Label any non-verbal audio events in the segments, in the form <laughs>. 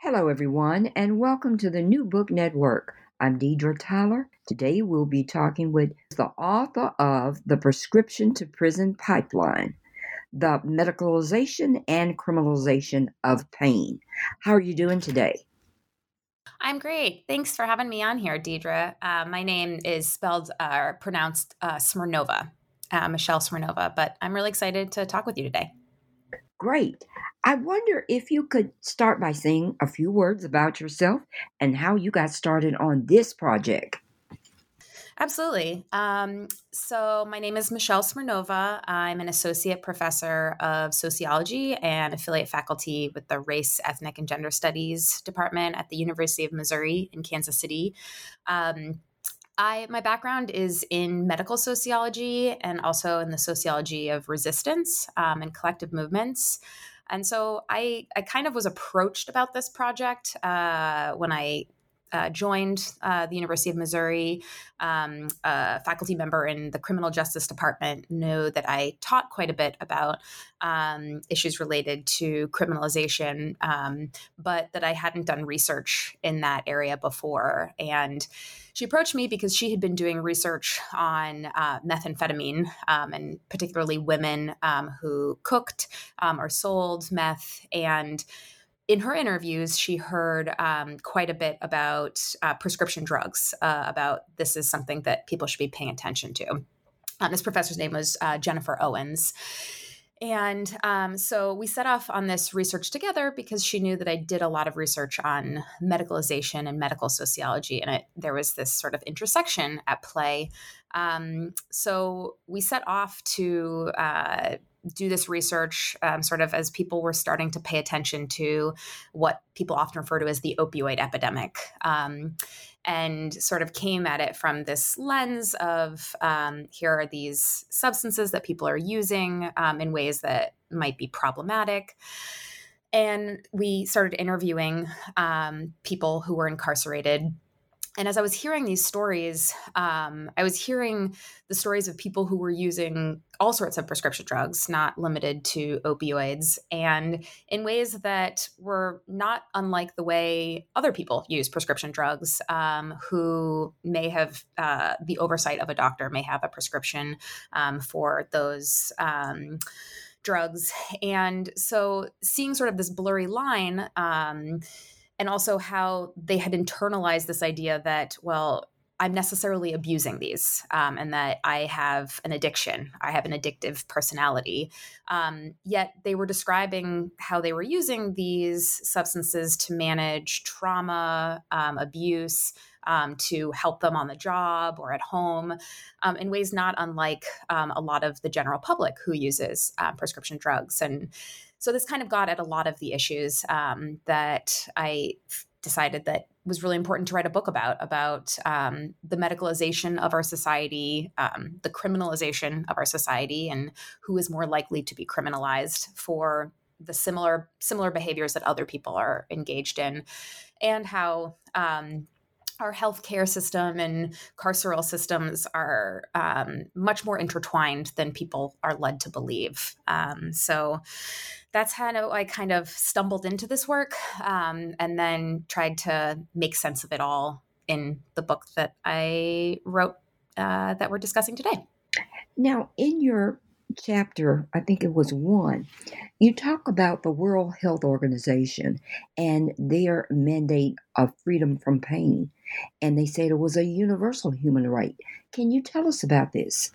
Hello, everyone, and welcome to the New Book Network. I'm Deidre Tyler. Today we'll be talking with the author of The Prescription to Prison Pipeline The Medicalization and Criminalization of Pain. How are you doing today? I'm great. Thanks for having me on here, Deidre. Uh, my name is spelled uh, pronounced uh, Smirnova, uh, Michelle Smirnova, but I'm really excited to talk with you today. Great. I wonder if you could start by saying a few words about yourself and how you got started on this project. Absolutely. Um, so, my name is Michelle Smirnova. I'm an associate professor of sociology and affiliate faculty with the Race, Ethnic, and Gender Studies Department at the University of Missouri in Kansas City. Um, I my background is in medical sociology and also in the sociology of resistance um, and collective movements. And so I I kind of was approached about this project uh, when I uh, joined uh, the University of Missouri, um, a faculty member in the criminal justice department, know that I taught quite a bit about um, issues related to criminalization, um, but that I hadn't done research in that area before. And she approached me because she had been doing research on uh, methamphetamine um, and particularly women um, who cooked um, or sold meth and in her interviews, she heard um, quite a bit about uh, prescription drugs, uh, about this is something that people should be paying attention to. Um, this professor's name was uh, Jennifer Owens. And um, so we set off on this research together because she knew that I did a lot of research on medicalization and medical sociology, and it, there was this sort of intersection at play. Um, so we set off to uh, do this research um, sort of as people were starting to pay attention to what people often refer to as the opioid epidemic. Um, and sort of came at it from this lens of um, here are these substances that people are using um, in ways that might be problematic. And we started interviewing um, people who were incarcerated and as I was hearing these stories, um, I was hearing the stories of people who were using all sorts of prescription drugs, not limited to opioids, and in ways that were not unlike the way other people use prescription drugs, um, who may have uh, the oversight of a doctor, may have a prescription um, for those um, drugs. And so seeing sort of this blurry line, um, and also how they had internalized this idea that, well, I'm necessarily abusing these, um, and that I have an addiction. I have an addictive personality. Um, yet they were describing how they were using these substances to manage trauma, um, abuse, um, to help them on the job or at home um, in ways not unlike um, a lot of the general public who uses uh, prescription drugs. And so this kind of got at a lot of the issues um, that I decided that was really important to write a book about about um, the medicalization of our society um, the criminalization of our society and who is more likely to be criminalized for the similar similar behaviors that other people are engaged in and how um, our healthcare system and carceral systems are um, much more intertwined than people are led to believe. Um, so that's how I kind of stumbled into this work um, and then tried to make sense of it all in the book that I wrote uh, that we're discussing today. Now, in your chapter, I think it was one, you talk about the World Health Organization and their mandate of freedom from pain. And they said it was a universal human right. Can you tell us about this?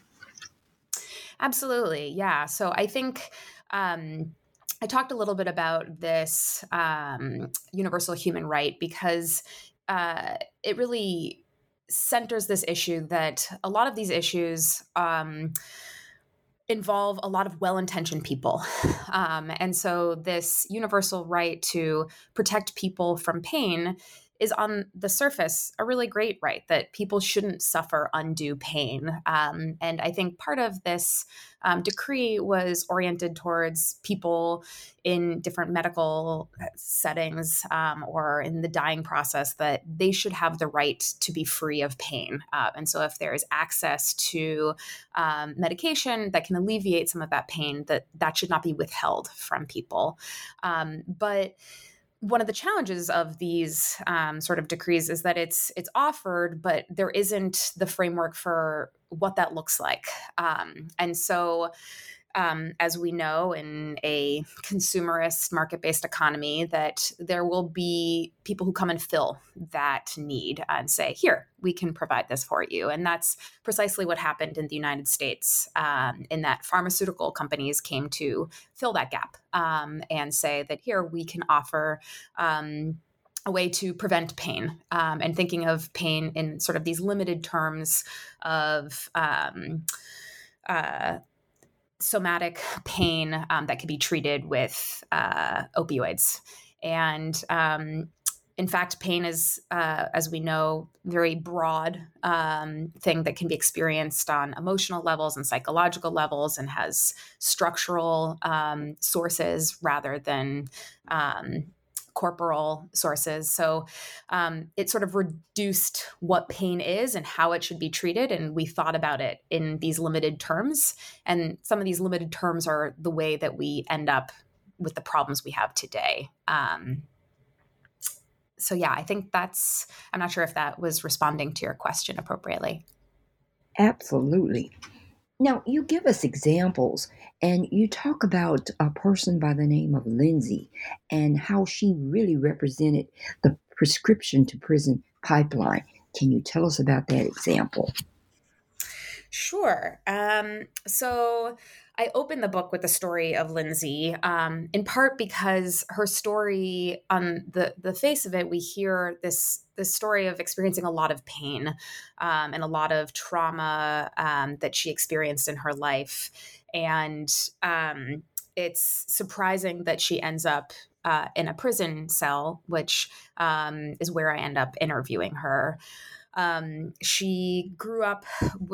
Absolutely. Yeah. So I think. Um, I talked a little bit about this um, universal human right because uh, it really centers this issue that a lot of these issues um, involve a lot of well intentioned people. Um, and so, this universal right to protect people from pain is on the surface a really great right that people shouldn't suffer undue pain. Um, and I think part of this um, decree was oriented towards people in different medical settings um, or in the dying process that they should have the right to be free of pain. Uh, and so, if there is access to um, medication that can alleviate some of that pain, that that should not be withheld from people. Um, but one of the challenges of these um, sort of decrees is that it's it's offered, but there isn't the framework for what that looks like, um, and so um, as we know in a consumerist market based economy, that there will be people who come and fill that need and say, here, we can provide this for you. And that's precisely what happened in the United States, um, in that pharmaceutical companies came to fill that gap um, and say that here we can offer um, a way to prevent pain um, and thinking of pain in sort of these limited terms of um, uh, somatic pain um, that could be treated with uh, opioids. And um, in fact, pain is, uh, as we know, very broad um, thing that can be experienced on emotional levels and psychological levels, and has structural um, sources rather than um, corporal sources. So um, it sort of reduced what pain is and how it should be treated. And we thought about it in these limited terms. And some of these limited terms are the way that we end up with the problems we have today. Um, so, yeah, I think that's, I'm not sure if that was responding to your question appropriately. Absolutely. Now, you give us examples and you talk about a person by the name of Lindsay and how she really represented the prescription to prison pipeline. Can you tell us about that example? Sure. Um, so I open the book with the story of Lindsay, um, in part because her story, on the the face of it, we hear this this story of experiencing a lot of pain um, and a lot of trauma um, that she experienced in her life, and um, it's surprising that she ends up uh, in a prison cell, which um, is where I end up interviewing her. Um, she grew up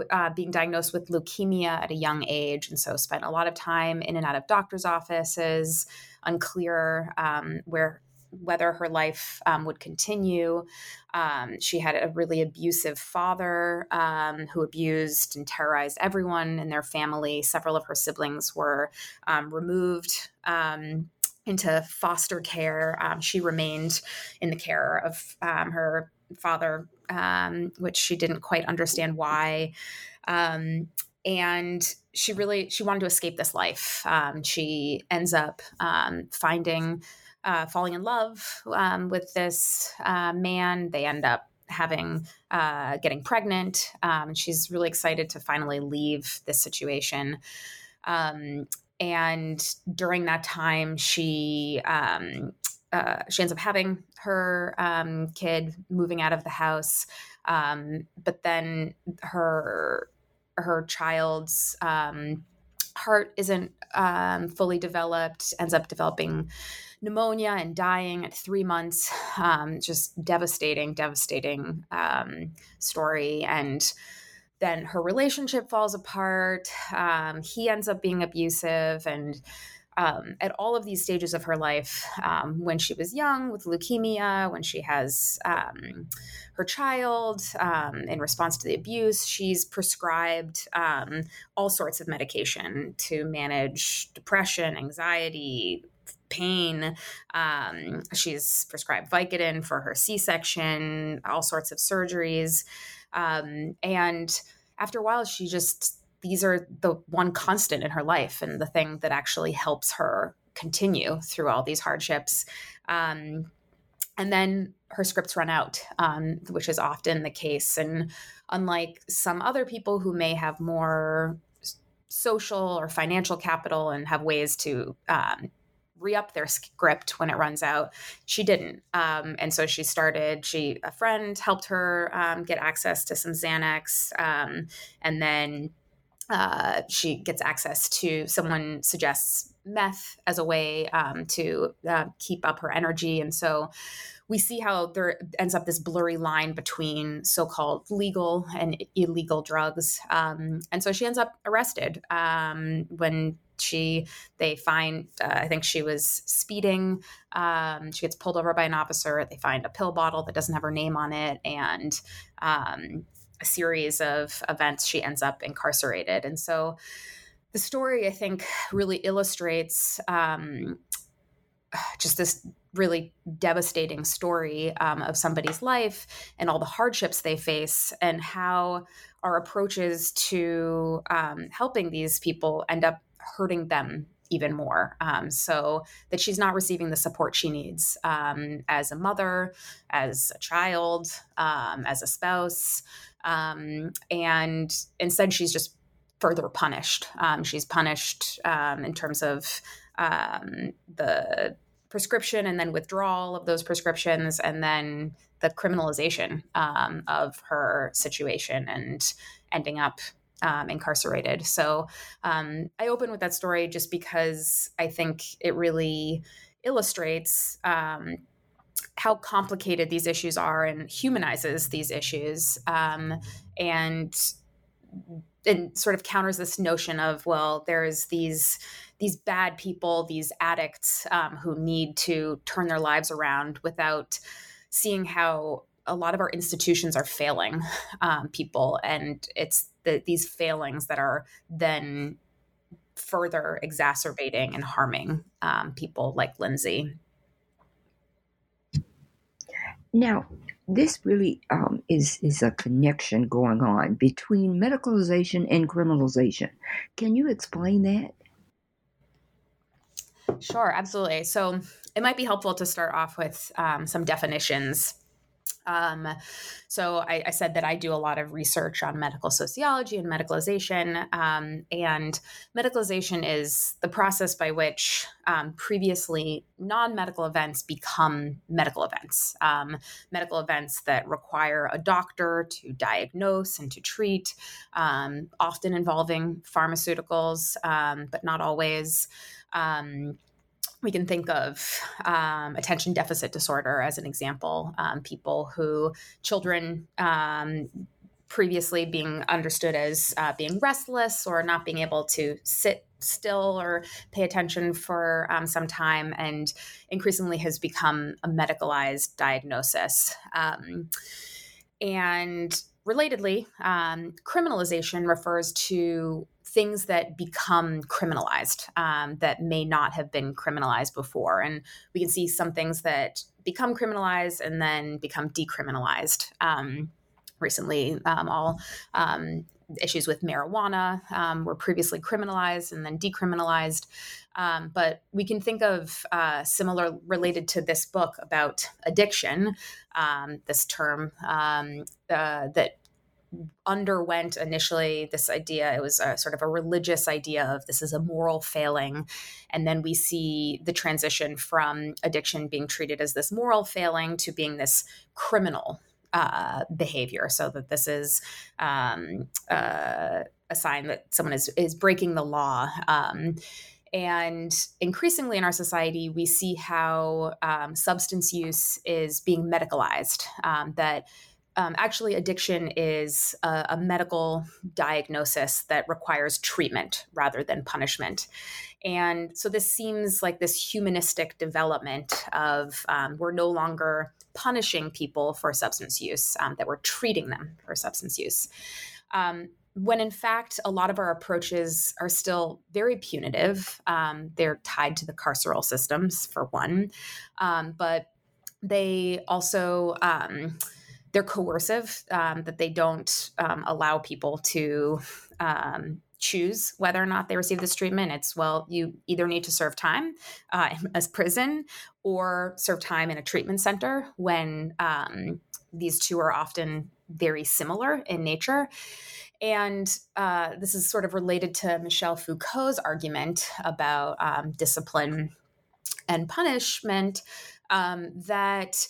uh, being diagnosed with leukemia at a young age, and so spent a lot of time in and out of doctors' offices. Unclear um, where whether her life um, would continue. Um, she had a really abusive father um, who abused and terrorized everyone in their family. Several of her siblings were um, removed um, into foster care. Um, she remained in the care of her father, um, which she didn't quite understand why. Um, and she really she wanted to escape this life. Um, she ends up um, finding uh, falling in love um, with this uh, man. They end up having uh, getting pregnant. Um, she's really excited to finally leave this situation. And during that time, she uh, she ends up having her um, kid, moving out of the house, um, but then her her child's um, heart isn't um, fully developed, ends up developing pneumonia and dying at three months. Um, just devastating, devastating um, story. And then her relationship falls apart. Um, he ends up being abusive and um, at all of these stages of her life, um, when she was young with leukemia, when she has um, her child, um, in response to the abuse, she's prescribed um, all sorts of medication to manage depression, anxiety, pain. Um, she's prescribed Vicodin for her C section, all sorts of surgeries. and after a while, she just these are the one constant in her life and the thing that actually helps her continue through all these hardships. Um, and then her scripts run out, um, which is often the case. And unlike some other people who may have more social or financial capital and have ways to um, re up their script when it runs out. She didn't. Um, and so she started, she, a friend helped her um, get access to some Xanax. Um, and then uh, she gets access to someone suggests meth as a way um, to uh, keep up her energy. And so we see how there ends up this blurry line between so-called legal and illegal drugs. Um, and so she ends up arrested um, when she they find uh, i think she was speeding um, she gets pulled over by an officer they find a pill bottle that doesn't have her name on it and um, a series of events she ends up incarcerated and so the story i think really illustrates um, just this really devastating story um, of somebody's life and all the hardships they face and how our approaches to um, helping these people end up hurting them even more. Um, so that she's not receiving the support she needs um, as a mother, as a child, um, as a spouse. Um, and instead, she's just further punished. Um, she's punished um, in terms of the prescription and then withdrawal of those prescriptions and then the criminalization of her situation and ending up um, incarcerated. So um, I open with that story just because I think it really illustrates um, how complicated these issues are and humanizes these issues um, and and sort of counters this notion of well there's these these bad people these addicts um, who need to turn their lives around without seeing how a lot of our institutions are failing um, people and it's the, these failings that are then further exacerbating and harming um, people like Lindsay. Now, this really um, is is a connection going on between medicalization and criminalization. Can you explain that? Sure, absolutely. So it might be helpful to start off with um, some definitions um, so I, I, said that I do a lot of research on medical sociology and medicalization. Um, and medicalization is the process by which um, previously non medical events become medical events, um, medical events that require a doctor to diagnose and to treat, um, often involving pharmaceuticals, um, but not always. Um, we can think of um, attention deficit disorder as an example. Um, people who, children, um, previously being understood as uh, being restless or not being able to sit still or pay attention for um, some time, and increasingly has become a medicalized diagnosis. Um, and relatedly, um, criminalization refers to things that become criminalized um, that may not have been criminalized before. And we can see some things that become criminalized and then become decriminalized. Um, recently, um, all um, issues with marijuana um, were previously criminalized and then decriminalized. Um, but we can think of uh, similar related to this book about addiction, um, this term uh, that underwent initially this idea. It was a sort of a religious idea of this is a moral failing. And then we see the transition from addiction being treated as this moral failing to being this criminal uh, behavior. So that this is um, uh, a sign that someone is is breaking the law. Um, and increasingly in our society, we see how um, substance use is being medicalized. Um, that um, actually, addiction is a, a, medical diagnosis that requires treatment rather than punishment. And so, this seems like this humanistic development of um, we're no longer punishing people for substance use, um, that we're treating them for substance use. Um, when in fact, a lot of our approaches are still very punitive. Um, they're tied to the carceral systems, for one, um, but they also they're coercive, um, that they don't um, allow people to um, choose whether or not they receive this treatment. It's, well, you either need to serve time uh, <laughs> as prison or serve time in a treatment center when um, these two are often very similar in nature. And uh, this is sort of related to Michel Foucault's argument about um, discipline and punishment um, that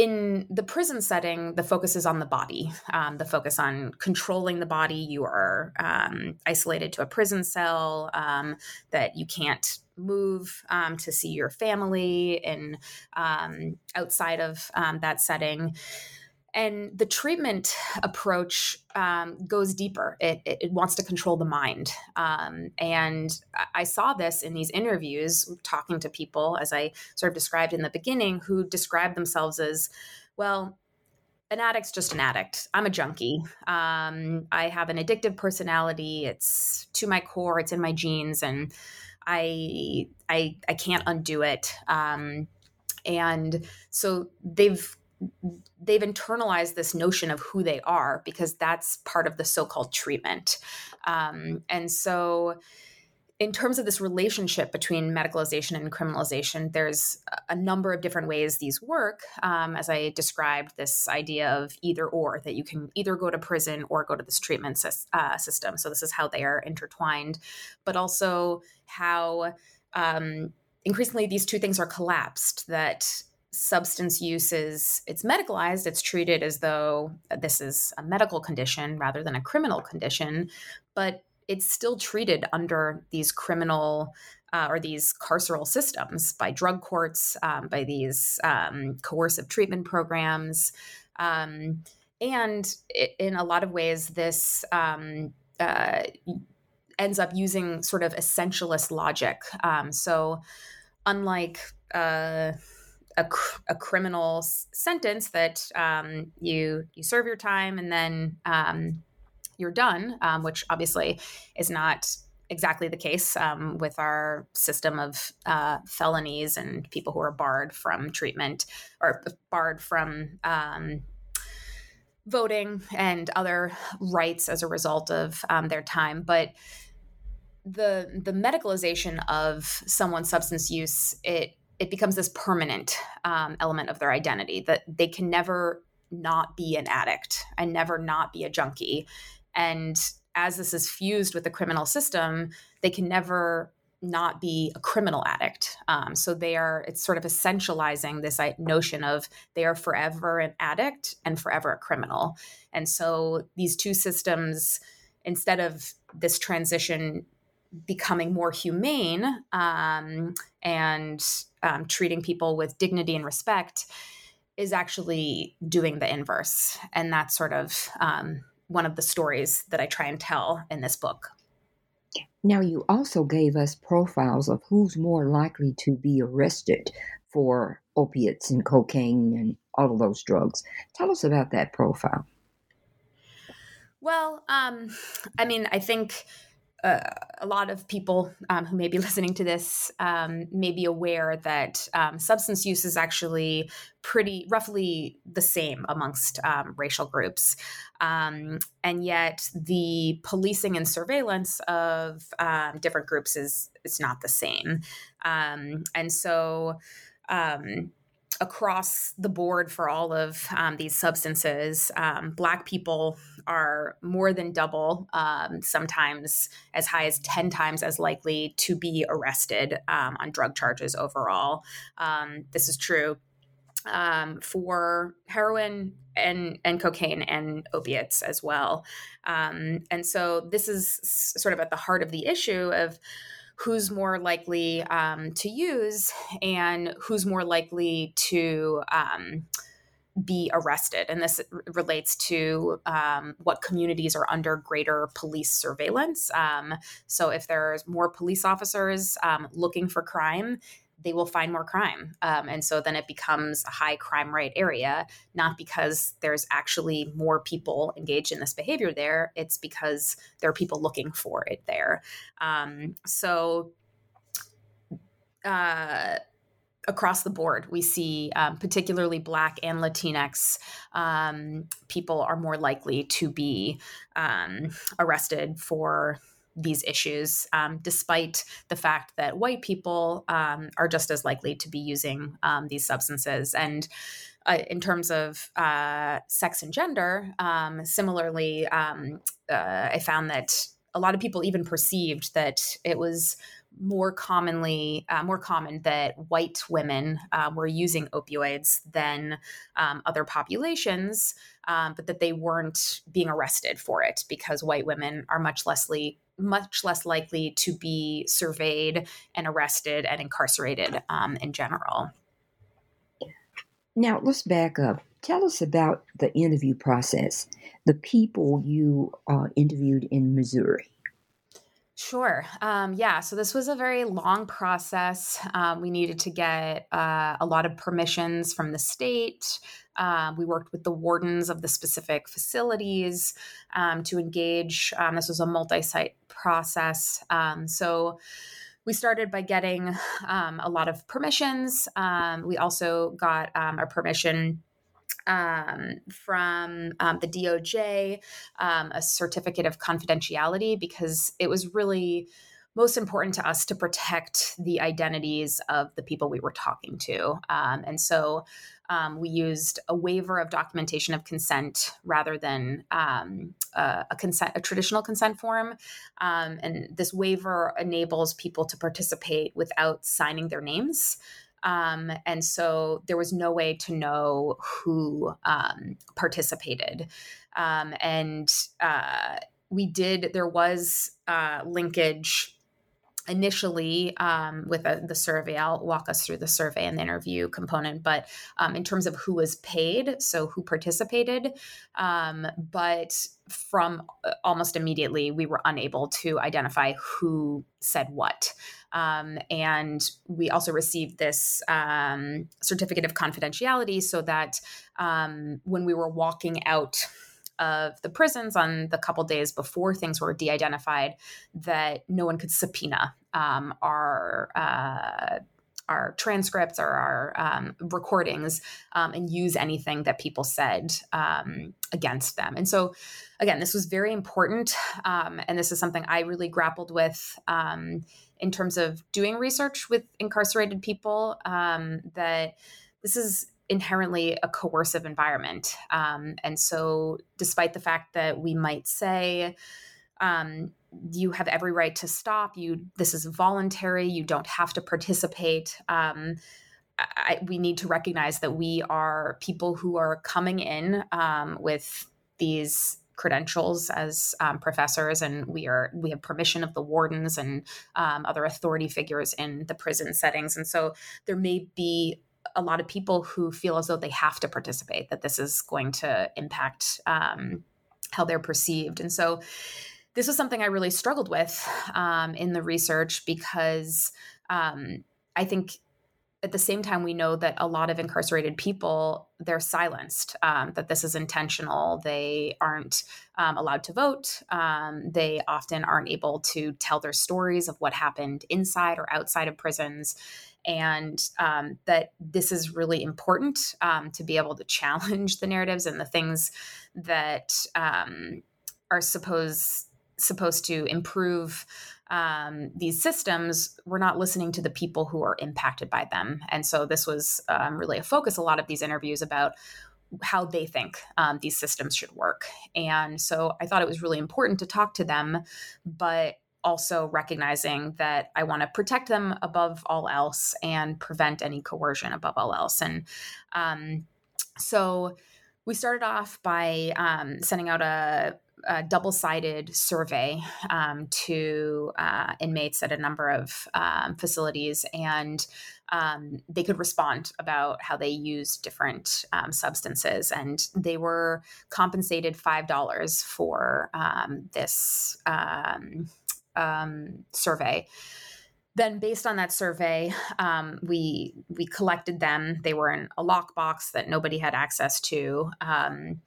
in the prison setting, the focus is on the body, um, the focus on controlling the body. You are um, isolated to a prison cell, um, that you can't move um, to see your family and um, outside of um, that setting. And the treatment approach um, goes deeper. It, it, it, wants to control the mind. Um, and I saw this in these interviews, talking to people, as I sort of described in the beginning, who describe themselves as, well, an addict's just an addict. I'm a junkie. Um, I have an addictive personality. It's to my core. It's in my genes, and I I I can't undo it. Um, and so they've they've internalized this notion of who they are because that's part of the so-called treatment. Um, and so in terms of this relationship between medicalization and criminalization there's a number of different ways these work. Um, as i described this idea of either or that you can either go to prison or go to this treatment uh, system. So this is how they are intertwined but also how um, increasingly these two things are collapsed that substance use is it's medicalized it's treated as though this is a medical condition rather than a criminal condition but it's still treated under these criminal uh, or these carceral systems by drug courts um, by these um, coercive treatment programs um, and in a lot of ways this um, uh, ends up using sort of essentialist logic um, so unlike uh, a, a criminal sentence that um, you you serve your time and then um, you're done, um, which obviously is not exactly the case um, with our system of uh, felonies and people who are barred from treatment or barred from um, voting and other rights as a result of um, their time, but the the medicalization of someone's substance use it it becomes this permanent um, element of their identity that they can never not be an addict and never not be a junkie. And as this is fused with the criminal system, they can never not be a criminal addict. Um, so they are, it's sort of essentializing this notion of they are forever an addict and forever a criminal. And so these two systems, instead of this transition becoming more humane um, and um, treating people with dignity and respect is actually doing the inverse. And that's sort of um, one of the stories that I try and tell in this book. Now, you also gave us profiles of who's more likely to be arrested for opiates and cocaine and all of those drugs. Tell us about that profile. Well, um, I mean, I think uh, a lot of people um, who may be <laughs> listening to this um, may be aware that um, substance use is actually pretty roughly the same amongst um, racial groups. Um, and yet, the policing and surveillance of um, different groups is, is not the same. and so, across the board for all of these substances, Black people are more than double, um, sometimes as high as 10 times as likely to be arrested um, on drug charges overall. Um, this is true um, for heroin and, and cocaine and opiates as well. and so this is sort of at the heart of the issue of who's more likely um, to use and who's more likely to um, be arrested. And this relates to um, what communities are under greater police surveillance. Um, so, if there's more police officers um, looking for crime, they will find more crime. Um, and so then it becomes a high crime rate area, not because there's actually more people engaged in this behavior there, it's because there are people looking for it there. Um, so, uh, across the board, we see um, particularly Black and Latinx um, people are more likely to be um, arrested for these issues, um, despite the fact that white people um, are just as likely to be using um, these substances. And uh, in terms of uh, sex and gender, similarly, uh, I found that a lot of people even perceived that it was more commonly uh, more common that white women uh, were using opioids than um, other populations, um, but that they weren't being arrested for it because white women are much less much less likely to be surveyed and arrested and incarcerated um, in general. Now, let's back up. Tell us about the interview process, the people you uh, interviewed in Missouri. Sure. Um, yeah. So this was a very long process. Um, we needed to get uh, a lot of permissions from the state. Um, we worked with the wardens of the specific facilities um, to engage. Um, this was a multi site process. Um, so we started by getting a lot of permissions. We also got a permission um, from um, the DOJ, um, a certificate of confidentiality, because it was really most important to us to protect the identities of the people we were talking to. Um, and so um, we used a waiver of documentation of consent rather than um, a, a, consent, a traditional consent form. And this waiver enables people to participate without signing their names. Um, and so there was no way to know who um, participated. Um, and uh, we did, there was uh, linkage initially um, with a, the survey. I'll walk us through the survey and the interview component, but um, in terms of who was paid, so who participated, um, but from uh, almost immediately, we were unable to identify who said what. Um, and we also received this um, certificate of confidentiality so that um, when we were walking out of the prisons on the couple days before things were de-identified that no one could subpoena um, our uh, our transcripts or our um, recordings um, and use anything that people said um, against them. And so, again, this was very important. Um, and this is something I really grappled with um, in terms of doing research with incarcerated people um, that this is inherently a coercive environment. Um, and so, despite the fact that we might say, um, you have every right to stop, you this is voluntary, you don't have to participate. Um, I, we need to recognize that we are people who are coming in um, with these credentials as um, professors and we are we have permission of the wardens and um, other authority figures in the prison settings and so there may be a lot of people who feel as though they have to participate, that this is going to impact um, how they're perceived. And so this was something I really struggled with um, in the research because um, I think at the same time we know that a lot of incarcerated people they're silenced um, that this is intentional. They aren't um, allowed to vote. Um, they often aren't able to tell their stories of what happened inside or outside of prisons. And um, that this is really important um, to be able to <laughs> challenge the narratives and the things that um, are supposed supposed to improve um, these systems, we're not listening to the people who are impacted by them. And so this was um, really a focus, a lot of these interviews about how they think um, these systems should work. And so I thought it was really important to talk to them, but also recognizing that I want to protect them above all else and prevent any coercion above all else. And um, so we started off by um, sending out a, a double sided survey um, to uh, inmates at a number of um, facilities, and um, they could respond about how they use different um, substances. And they were compensated $5 for this um, survey. Then, based on that survey, um, we we collected them. They were in a lockbox that nobody had access to. Um,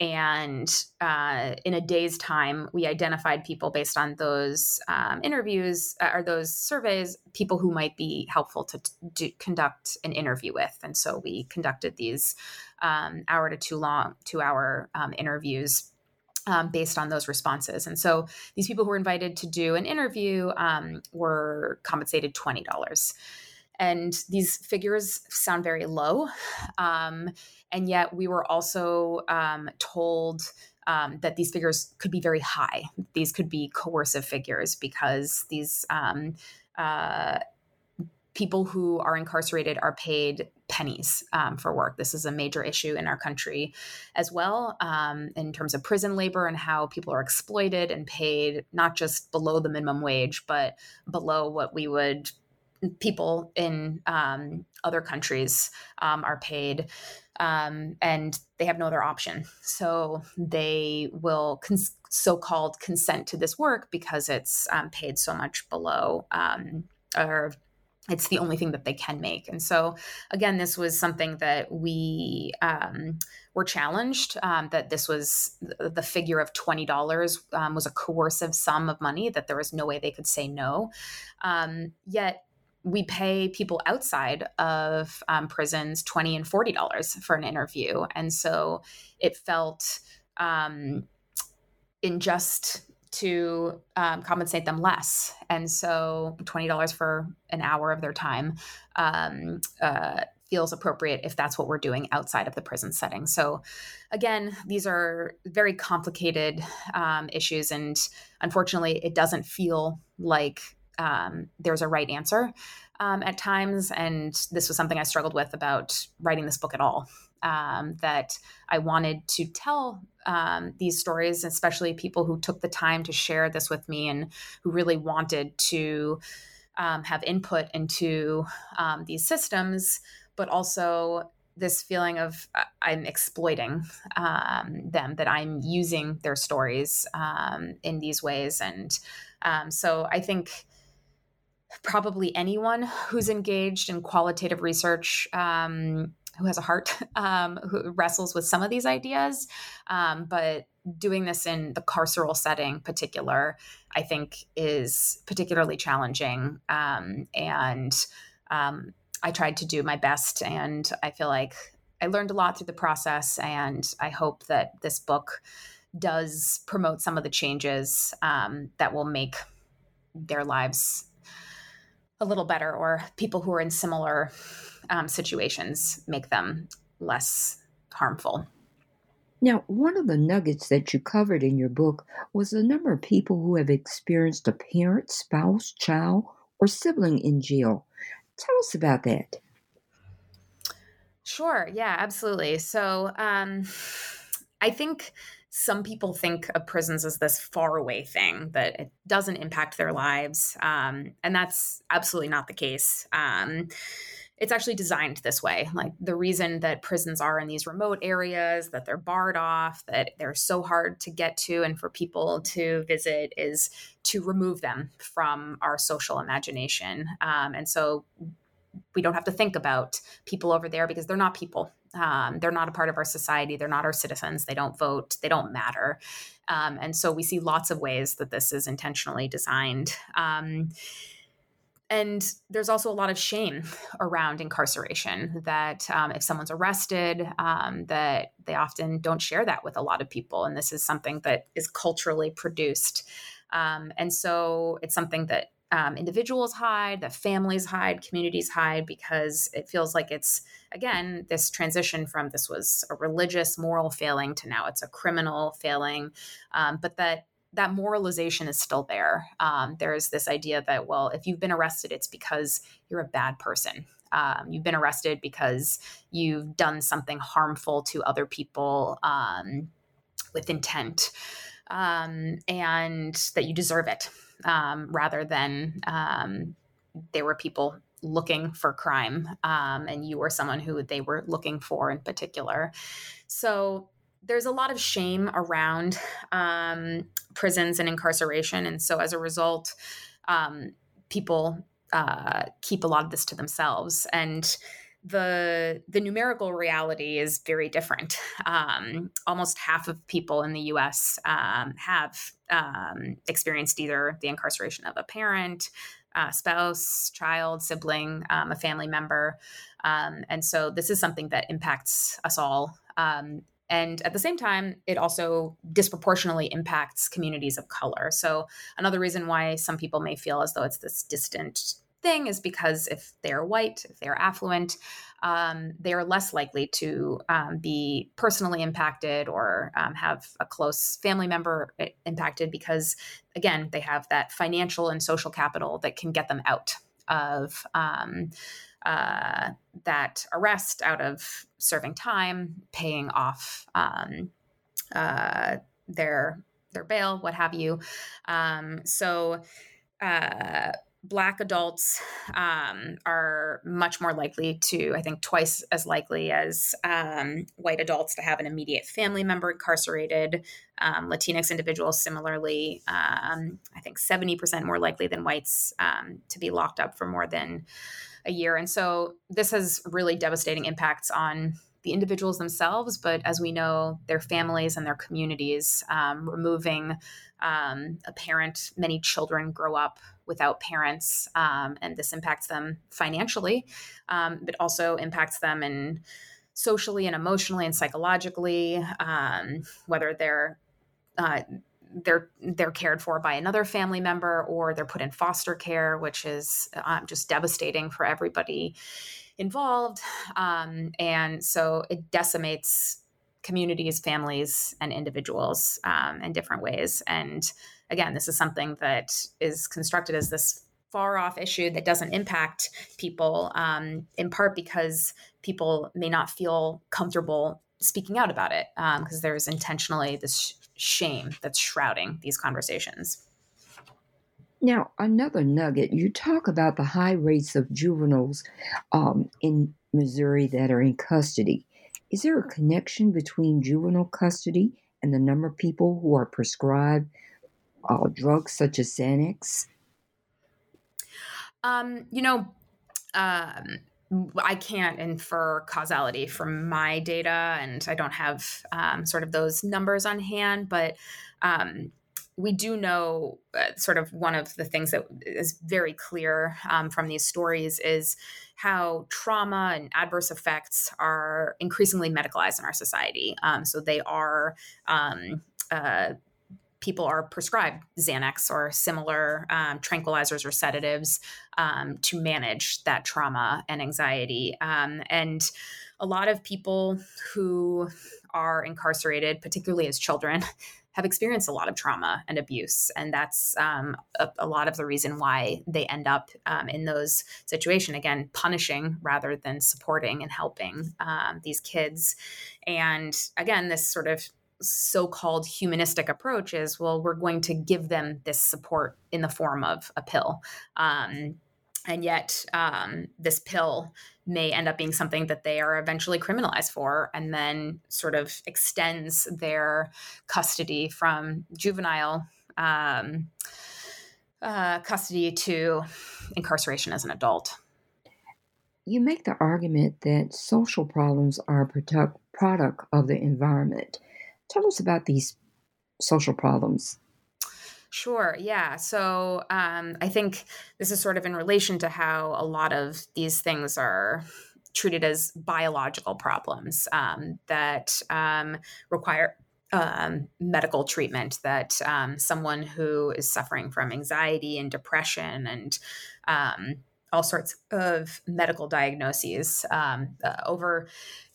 and uh, in a day's time, we identified people based on those um, interviews uh, or those surveys, people who might be helpful to, conduct an interview with. And so we conducted these um, hour to two long, two hour um, interviews. Um, based on those responses. And so these people who were invited to do an interview um, were compensated $20. And these figures sound very low. Um, and yet we were also um, told um, that these figures could be very high. These could be coercive figures because these um, uh, people who are incarcerated are paid pennies um, for work. This is a major issue in our country as well, um, in terms of prison labor and how people are exploited and paid not just below the minimum wage, but below what we would people in um, other countries um, are paid, um, and they have no other option. So they will cons- so-called consent to this work because it's um, paid so much below um, or it's the only thing that they can make. And so, again, this was something that we um, were challenged um, that this was the figure of $20 um, was a coercive sum of money, that there was no way they could say no. Um, yet, we pay people outside of um, prisons 20 and 40 dollars for an interview. And so it felt um, unjust to um, compensate them less. And so $20 for an hour of their time um, uh, feels appropriate if that's what we're doing outside of the prison setting. So again these are very complicated um, issues. And unfortunately it doesn't feel like um, there's a right answer um, at times. And this was something I struggled with about writing this book at all. Um, that I wanted to tell um, these stories, especially people who took the time to share this with me and who really wanted to um, have input into um, these systems, but also this feeling of uh, I'm exploiting um, them, that I'm using their stories um, in these ways. And um, so I think probably anyone who's engaged in qualitative research um, who has a heart <laughs> um, who wrestles with some of these ideas um, but doing this in the carceral setting particular i think is particularly challenging um, and um, i tried to do my best and i feel like i learned a lot through the process and i hope that this book does promote some of the changes um, that will make their lives a little better or people who are in similar um, situations make them less harmful. Now, one of the nuggets that you covered in your book was the number of people who have experienced a parent, spouse, child, or sibling in jail. Tell us about that. Sure. Yeah, absolutely. So, um, I think some people think of prisons as this faraway thing that it doesn't impact their lives. Um, and that's absolutely not the case. Um, it's actually designed this way. Like the reason that prisons are in these remote areas, that they're barred off, that they're so hard to get to and for people to visit is to remove them from our social imagination. Um, and so we don't have to think about people over there because they're not people. Um, they're not a part of our society. They're not our citizens. They don't vote. They don't matter. Um, and so we see lots of ways that this is intentionally designed. Um, and there's also a lot of shame around incarceration that um, if someone's arrested um, that they often don't share that with a lot of people and this is something that is culturally produced um, and so it's something that um, individuals hide, that families hide, communities hide, because it feels like it's, again, this transition from this was a religious moral failing to now it's a criminal failing, um, but that that moralization is still there. Um, there's this idea that, well, if you've been arrested, it's because you're a bad person. Um, you've been arrested because you've done something harmful to other people um, with intent, um, and that you deserve it um, rather than um, there were people looking for crime um, and you were someone who they were looking for in particular. So there's a lot of shame around um, prisons and incarceration. And so as a result, um, people uh, keep a lot of this to themselves. And the the numerical reality is very different. <laughs> Um, almost half of people in the U.S. Um, have um, experienced either the incarceration of a parent, uh, spouse, child, sibling, um, a family member, um, and so this is something that impacts us all. Um, and at the same time, it also disproportionately impacts communities of color. So, another reason why some people may feel as though it's this distant thing is because if they're white, if they're affluent, um, they are less likely to um, be personally impacted or um, have a close family member eh, impacted because, again, they have that financial and social capital that can get them out of um, uh, that arrest, out of serving time, paying off um, uh, their their bail, what have you. Um, so. Uh, black adults um, are much more likely to i think twice as likely as um, white adults to have an immediate family member incarcerated um, latinx individuals similarly um, i think 70% more likely than whites um, to be locked up for more than a year and so this has really devastating impacts on the individuals themselves, but as we know, their families and their communities, um, removing um, a parent. Many children grow up without parents, um, and this impacts them financially, um, but also impacts them in socially and emotionally and psychologically, um, whether they're uh, they're they're cared for by another family member or they're put in foster care, which is um, just devastating for everybody involved. Um, and so it decimates communities, families, and individuals um, in different ways. And again, this is something that is constructed as this far off issue that doesn't impact people, um, in part because people may not feel comfortable speaking out about it because um, there's intentionally this shame that's shrouding these conversations. Now, another nugget you talk about the high rates of juveniles um, in Missouri that are in custody. Is there a connection between juvenile custody and the number of people who are prescribed uh, drugs such as Xanax? Um, you know, um, I can't infer causality from my data, and I don't have um, sort of those numbers on hand, but um, we do know uh, sort of one of the things that is very clear um, from these stories is how trauma and adverse effects are increasingly medicalized in our society. Um, so they are. Um, uh, people are prescribed Xanax or similar um, tranquilizers or sedatives um, to manage that trauma and anxiety. Um, and a lot of people who are incarcerated, particularly as children, <laughs> have experienced a lot of trauma and abuse. And that's um, a, a, lot of the reason why they end up um, in those situations, again, punishing rather than supporting and helping um, these kids. And again, this sort of so-called humanistic approach is well we're going to give them this support in the form of a pill. Um, and yet um, this pill may end up being something that they are eventually criminalized for and then sort of extends their custody from juvenile um, uh, custody to incarceration as an adult. You make the argument that social problems are a product, product of the environment tell us about these social problems Sure. Yeah. So um, I think this is sort of in relation to how a lot of these things are treated as biological problems um, that um, require um, medical treatment. That um, someone who is suffering from anxiety and depression and um, all sorts of medical diagnoses. Um, uh, over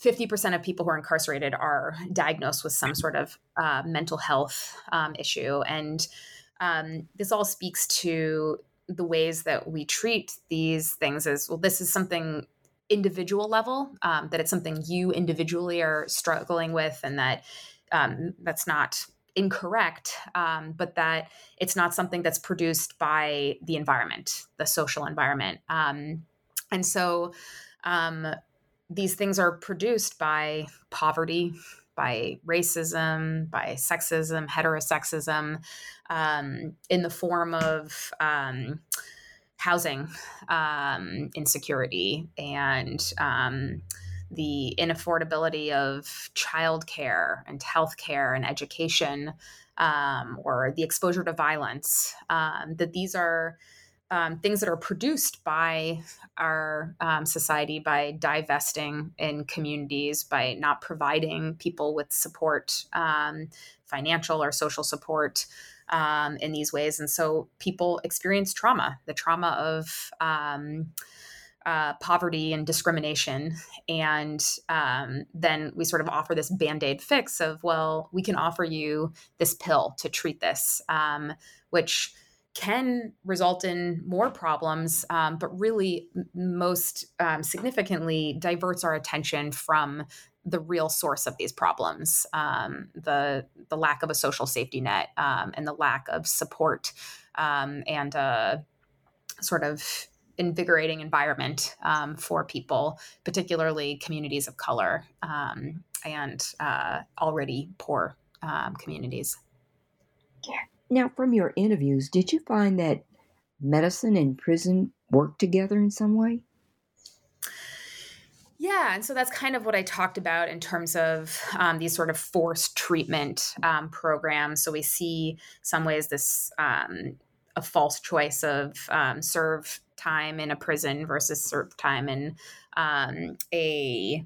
50% of people who are incarcerated are diagnosed with some sort of uh, mental health um, issue. And um, this all speaks to the ways that we treat these things as well, this is something individual level, um, that it's something you individually are struggling with, and that um, that's not incorrect, um, but that it's not something that's produced by the environment, the social environment. Um, and so um, these things are produced by poverty, by racism, by sexism, heterosexism, um, in the form of um, housing um, insecurity and um, the inaffordability of childcare and healthcare and education, um, or the exposure to violence. Um, that these are um, things that are produced by our um, society by divesting in communities, by not providing people with support, um, financial or social support um, in these ways. And so people experience trauma, the trauma of uh, poverty and discrimination. And um, then we sort of offer this band aid fix of, well, we can offer you this pill to treat this, um, which can result in more problems, um, but really most um, significantly diverts our attention from the real source of these problems um, the the lack of a social safety net um, and the lack of support um, and a sort of invigorating environment um, for people, particularly communities of color um, and uh, already poor um, communities. Now, from your interviews, did you find that medicine and prison work together in some way? Yeah, and so that's kind of what I talked about in terms of um, these sort of forced treatment um, programs. So we see some ways this um, a false choice of um, serve time in a prison versus time in um, a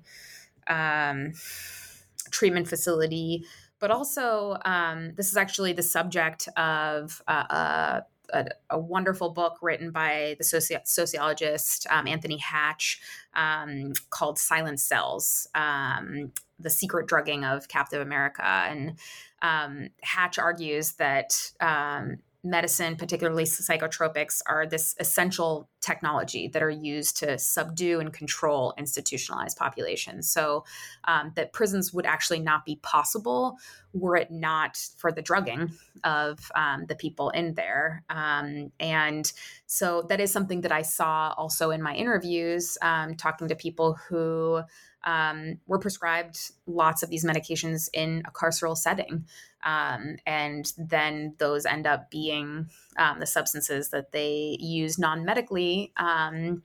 um, treatment facility. But also, this is actually the subject of uh, uh, a, a, wonderful book written by the soci- sociologist um, Anthony Hatch um, called Silent Cells um, The Secret Drugging of Captive America. And um, Hatch argues that um, medicine, particularly psychotropics, are this essential technology that are used to subdue and control institutionalized populations. So um, that prisons would actually not be possible were it not for the drugging of um, the people in there. Um, and so that is something that I saw also in my interviews, um, talking to people who um, were prescribed lots of these medications in a carceral setting. Um, and then those end up being um, the substances that they use non medically um,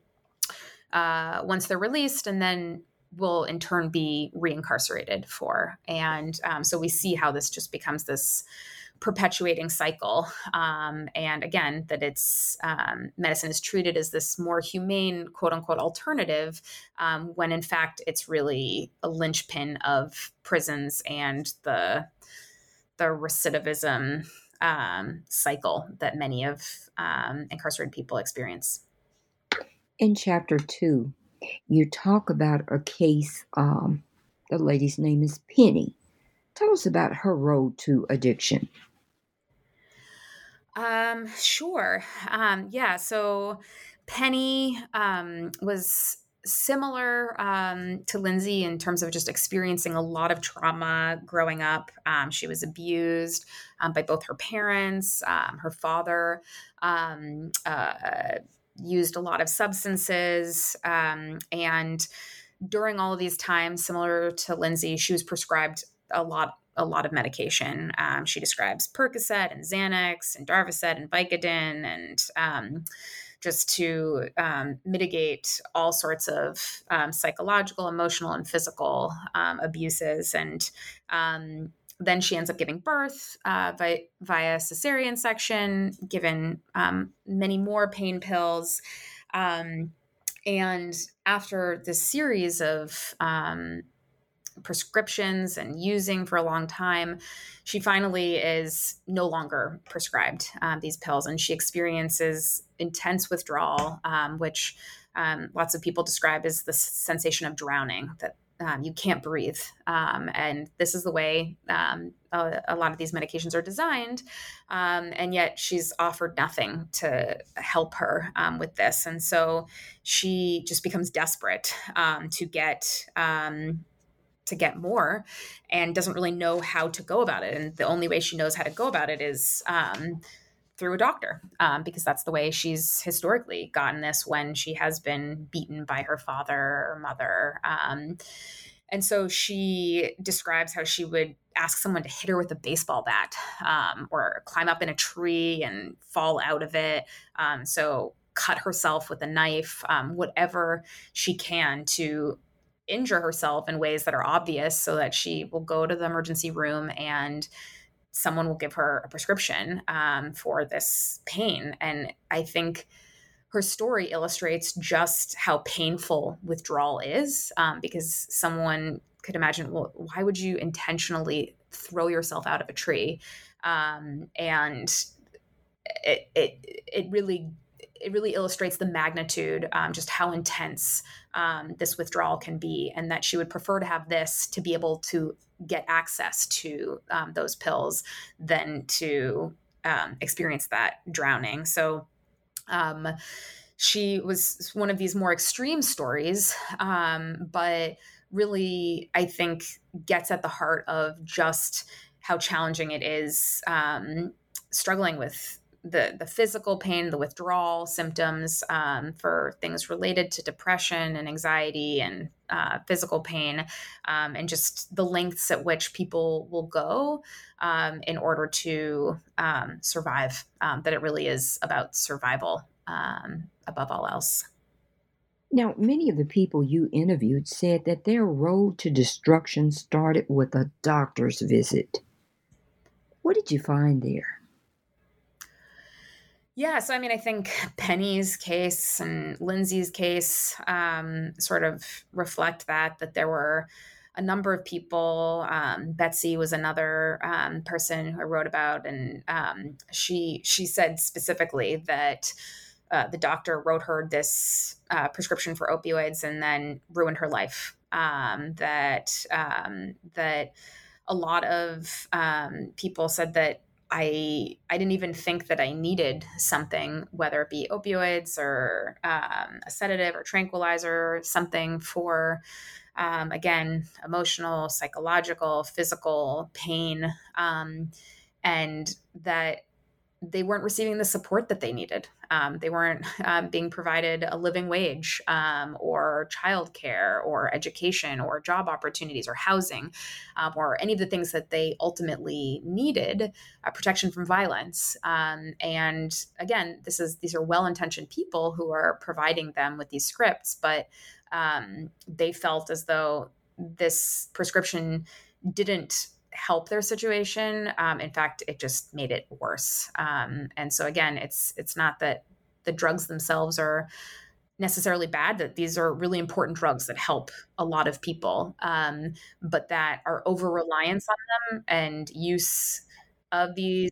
uh, once they're released, and then will in turn be reincarcerated for. And um, so we see how this just becomes this perpetuating cycle. Um, and again, that it's um, medicine is treated as this more humane, quote unquote, alternative, um, when in fact it's really a linchpin of prisons and the the recidivism um, cycle that many of um, incarcerated people experience. In chapter two, you talk about a case. Um, the lady's name is Penny. Tell us about her road to addiction. Um, sure. Um, yeah. So Penny um, was similar um, to Lindsay in terms of just experiencing a lot of trauma growing up. Um, she was abused um, by both her parents, um, her father. Um, uh, used a lot of substances um, and during all of these times similar to lindsay she was prescribed a lot a lot of medication. Um, she describes Percocet and Xanax and Darvocet and Vicodin and um, just to um, mitigate all sorts of um, psychological, emotional, and physical um, abuses. And um, then she ends up giving birth uh, via, cesarean section, given many more pain pills. and after this series of prescriptions and using for a long time, she finally is no longer prescribed um, these pills and she experiences intense withdrawal, um, which um, lots of people describe as the sensation of drowning that um, you can't breathe. Um, and this is the way um, a, a, lot of these medications are designed. And yet she's offered nothing to help her with this. And so she just becomes desperate to get to get more and doesn't really know how to go about it. And the only way she knows how to go about it is um, through a doctor, um, because that's the way she's historically gotten this when she has been beaten by her father or mother. Um, and so she describes how she would ask someone to hit her with a baseball bat um, or climb up in a tree and fall out of it. Um, so cut herself with a knife, um, whatever she can to injure herself in ways that are obvious so that she will go to the emergency room and someone will give her a prescription um, for this pain. And I think her story illustrates just how painful withdrawal is um, because someone could imagine, well, why would you intentionally throw yourself out of a tree? Um, and it, it, it really it really illustrates the magnitude, um, just how intense um, this withdrawal can be, and that she would prefer to have this to be able to get access to um, those pills than to um, experience that drowning. So, um, she was one of these more extreme stories, um, but really, I think, gets at the heart of just how challenging it is struggling with the the physical pain, the withdrawal symptoms um, for things related to depression and anxiety and uh, physical pain, um, and just the lengths at which people will go um, in order to um, survive. Um, that it really is about survival um, above all else. Now, many of the people you interviewed said that their road to destruction started with a doctor's visit. What did you find there? Yeah, so I mean, I think <laughs> Penny's case and Lindsay's case um, sort of reflect that, that there were a number of people. Um, Betsy was another um, person who I wrote about, and um, she she said specifically that uh, the doctor wrote her this uh, prescription for opioids and then ruined her life. Um, that um, that a lot of people said that I I didn't even think that I needed something, whether it be opioids or um, a sedative or tranquilizer, something for um, again emotional, psychological, physical pain, um, and that they weren't receiving the support that they needed. Um, they weren't <laughs> um, being provided a living wage um, or childcare or education or job opportunities or housing um, or any of the things that they ultimately needed, uh, protection from violence. Um, and again, this is these are well-intentioned people who are providing them with these scripts, but um, they felt as though this prescription didn't help their situation. Um, in fact, it just made it worse. Um, and so again, it's it's not that the drugs themselves are necessarily bad that these are really important drugs that help a lot of people um, but that our over reliance on them and use of these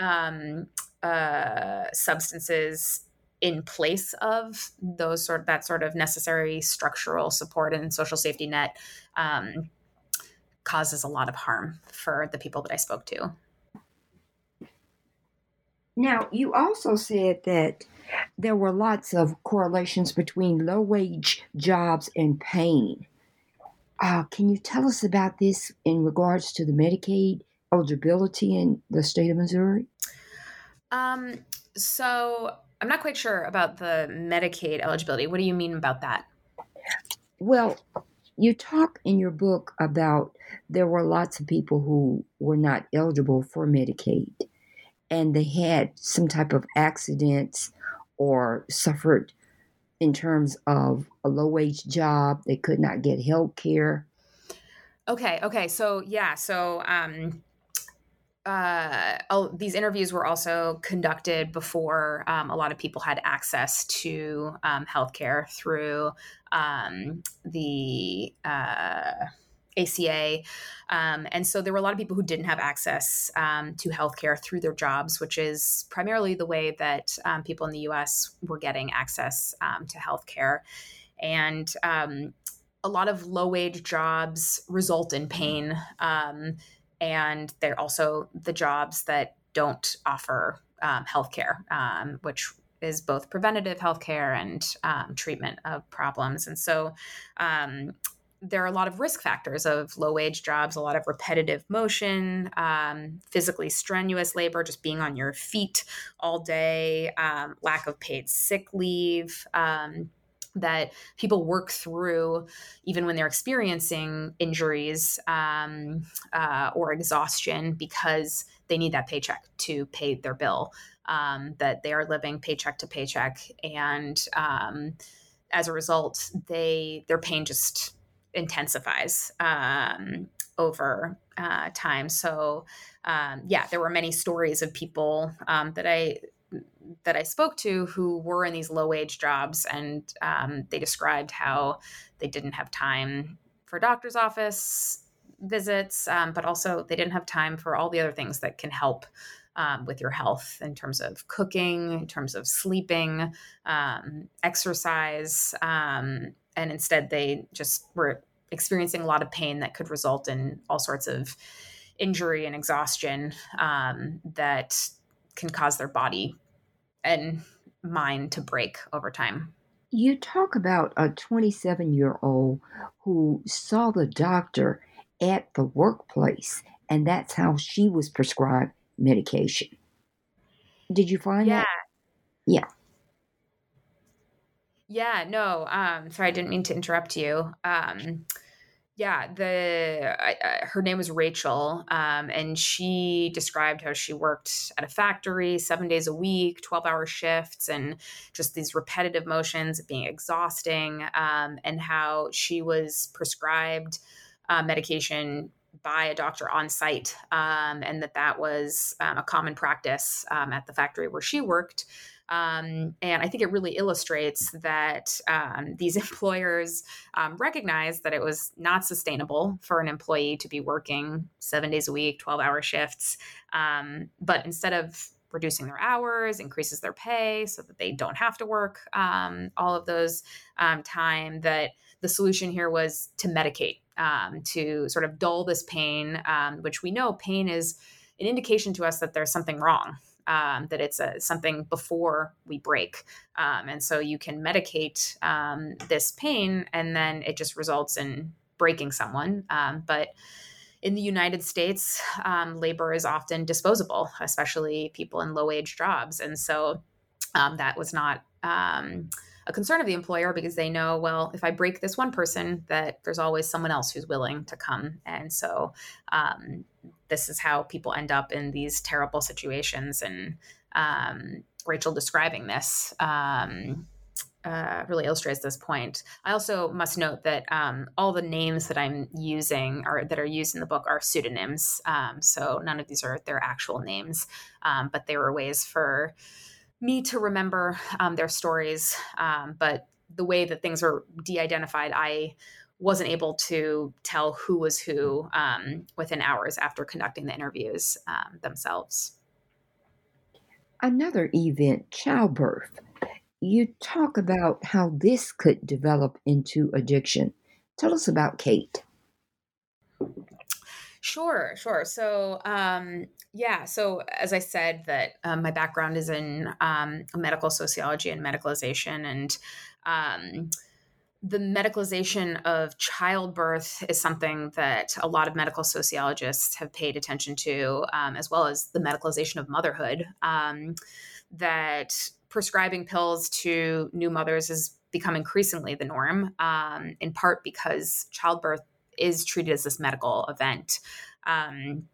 um, uh, substances in place of those sort that sort of necessary structural support and social safety net um, causes a lot of harm for the people that I spoke to. Now, you also said that there were lots of correlations between low wage jobs and pain. Uh, can you tell us about this in regards to the Medicaid eligibility in the state of Missouri? Um, so I'm not quite sure about the Medicaid eligibility. What do you mean about that? Well, you talk in your book about there were lots of people who were not eligible for Medicaid and they had some type of accidents or suffered in terms of a low wage job. They could not get health care. Okay. Okay. So, yeah. So, um, uh, these interviews were also conducted before um, a lot of people had access to um, healthcare through um, the uh, ACA. Um, and so there were a lot of people who didn't have access um, to healthcare through their jobs, which is primarily the way that um, people in the US were getting access to healthcare. And a lot of low wage jobs result in pain. Um, and they're also the jobs that don't offer um, healthcare, which is both preventative healthcare and um, treatment of problems. And so um, there are a lot of risk factors of low wage jobs, a lot of repetitive motion, um, physically strenuous labor, just being on your feet all day, um, lack of paid sick leave. Um, that people work through even when they're experiencing injuries um, uh, or exhaustion because they need that paycheck to pay their bill um, that they are living paycheck to paycheck. And um, as a result they their pain just intensifies um, over uh, time. So um, yeah there were many stories of people um, that i that I spoke to who were in these low wage jobs, and um, they described how they didn't have time for doctor's office visits, um, but also they didn't have time for all the other things that can help um, with your health in terms of cooking, in terms of sleeping, um, exercise, um, and instead they just were experiencing a lot of pain that could result in all sorts of injury and exhaustion um, that can cause their body and mind to break over time. You talk about a 27 year old who saw the doctor at the workplace, and that's how she was prescribed medication. Did you find yeah. that? Yeah. Yeah, no. Um, sorry, I didn't mean to interrupt you. Um, yeah, the I, I, her name was Rachel, um, and she described how she worked at a factory seven days a week, twelve hour shifts, and just these repetitive motions being exhausting, um, and how she was prescribed uh, medication by a doctor on site, um, and that that was um, a common practice um, at the factory where she worked. Um, and I think it really illustrates that um, these <laughs> employers um, recognize that it was not sustainable for an employee to be working seven days a week, 12 hour shifts. Um, but instead of reducing their hours, increases their pay so that they don't have to work um, all of those um, time, that the solution here was to medicate, to sort of dull this pain, which we know pain is an indication to us that there's something wrong um, that it's a, something before we break. Um, and so you can medicate um, this pain, and then it just results in breaking someone. Um, but in the United States, um, labor is often disposable, especially people in low wage jobs. And so um, that was not a concern of the employer because they know, well, if I break this one person, that there's always someone else who's willing to come. And so um, this is how people end up in these terrible situations. And um, Rachel describing this. Um, uh, really illustrates this point. I also must note that um, all the names that I'm using or that are used in the book are pseudonyms. Um, so none of these are their actual names, um, but they were ways for me to remember um, their stories. Um, but the way that things were de-identified, I wasn't able to tell who was who um, within hours after conducting the interviews um, themselves. Another event, childbirth. You talk about how this could develop into addiction. Tell us about Kate. Sure, sure. So, um, yeah. So, as I said, that um, my background is in um, medical sociology and medicalization, and um, the medicalization of childbirth is something that a lot of medical sociologists have paid attention to, um, as well as the medicalization of motherhood. Um, that prescribing pills to new mothers has become increasingly the norm, um, in part because childbirth is treated as this medical event. Um,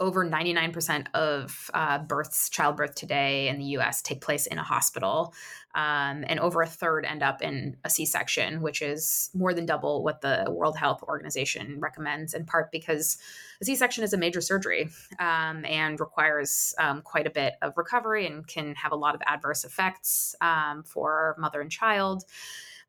over 99% of uh, births, childbirth today in the US take place in a hospital. Um, and over a third end up in a C section, which is more than double what the World Health Organization recommends, in part because a C section is a major surgery um, and requires um, quite a bit of recovery and can have a lot of adverse effects um, for mother and child.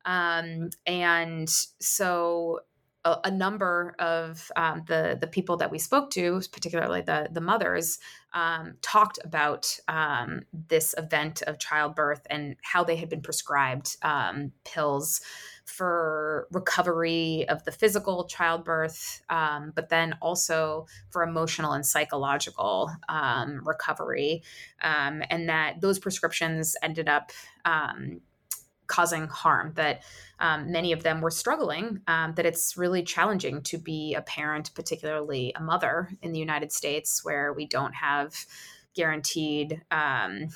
Um, and so a, a number of um, the the people that we spoke to, particularly the the mothers, um, talked about um, this event of childbirth and how they had been prescribed um, pills for recovery of the physical childbirth, um, but then also for emotional and psychological um, recovery, and that those prescriptions ended up causing harm, that um, many of them were struggling, um, that it's really challenging to be a parent, particularly a mother in the United States, where we don't have guaranteed um,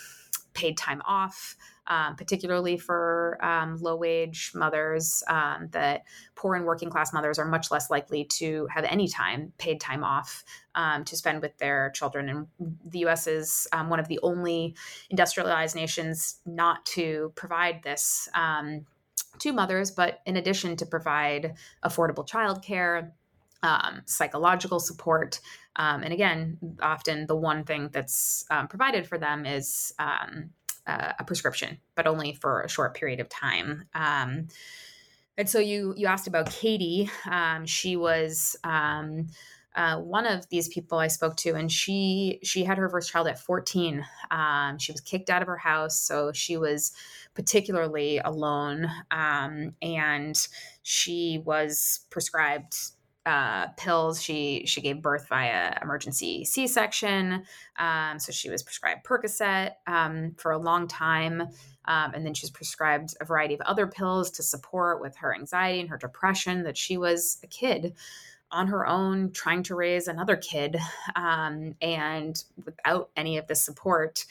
paid time off. Um, particularly for um, low wage mothers, um, that poor and working class mothers are much less likely to have any time, paid time off. Um, to spend with their children. And the US is um, one of the only industrialized nations not to provide this to mothers, but in addition to provide affordable childcare, um, psychological support. Um, and again, often the one thing that's um, provided for them is uh, a prescription, but only for a short period of time. Um, and so you you asked about Katie. Um, she was um, uh, one of these people I spoke to, and she she had her first child at 14. Um, she was kicked out of her house, so she was particularly alone, um, and she was prescribed uh, pills. She she gave birth via emergency C section, um, so she was prescribed Percocet um, for a long time, um, and then she was prescribed a variety of other pills to support with her anxiety and her depression. That she was a kid on her own trying to raise another kid, um, and without any of the support,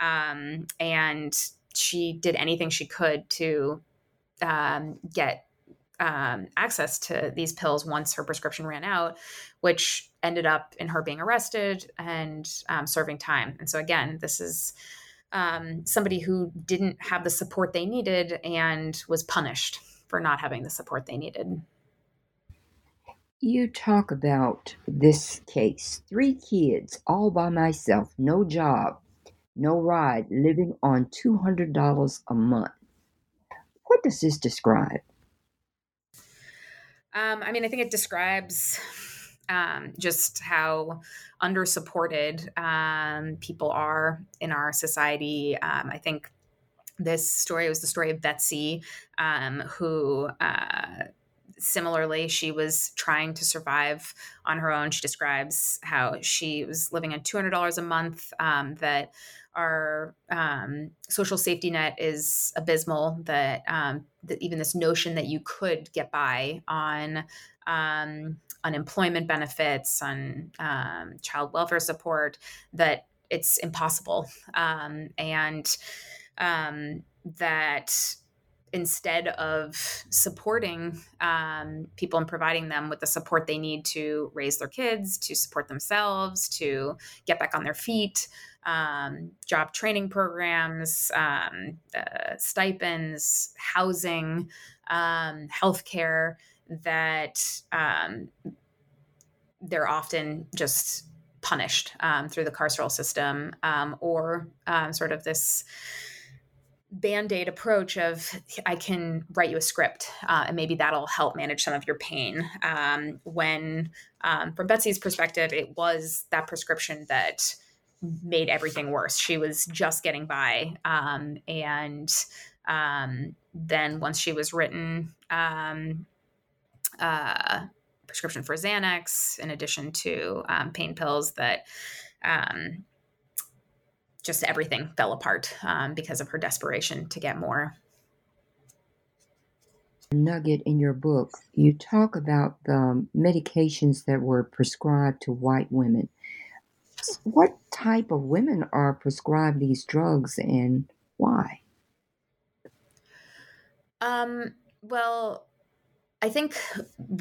um, and she did anything she could to um, get um, access to these pills once her prescription ran out, which ended up in her being arrested and um, serving time. And so, again, this is um, somebody who didn't have the support they needed and was punished for not having the support they needed. You talk about this case three kids, all by myself, no job, no ride, living on $200 a month. What does this describe? Um, I mean, I think it describes um, just how undersupported um, people are in our society. Um, I think this story was the story of Betsy, um, who. Uh, similarly, she was trying to survive on her own. She describes how she was living on $200 a month, um, that our um, social safety net is abysmal. That um, that even this notion that you could get by on um, unemployment benefits, on um, child welfare support, that it's impossible, and that instead of supporting um, people and providing them with the support they need to raise their kids, to support themselves, to get back on their feet, um, job training programs, um, uh, stipends, housing, um, healthcare, that um, they're often just punished um, through the carceral system um, or um, sort of this band-aid approach of i can write you a script uh, and maybe that'll help manage some of your pain um, when um, from betsy's perspective it was that prescription that made everything worse. She was just getting by. Um, and um, then once she was written, um, uh, prescription for Xanax, in addition to um, pain pills, that um, just everything fell apart um, because of her desperation to get more. Nugget in your book, you talk about the medications that were prescribed to white women what type of women are prescribed these drugs and why? Um, well, I think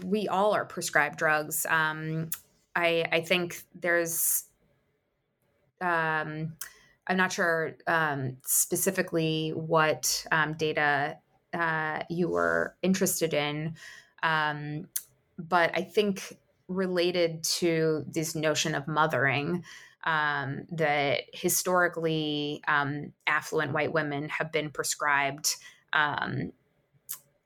we all are prescribed drugs. Um, I, I think there's, um, I'm not sure um, specifically what um, data uh, you were interested in, um, but I think related to this notion of mothering um, that historically um, affluent white women have been prescribed um,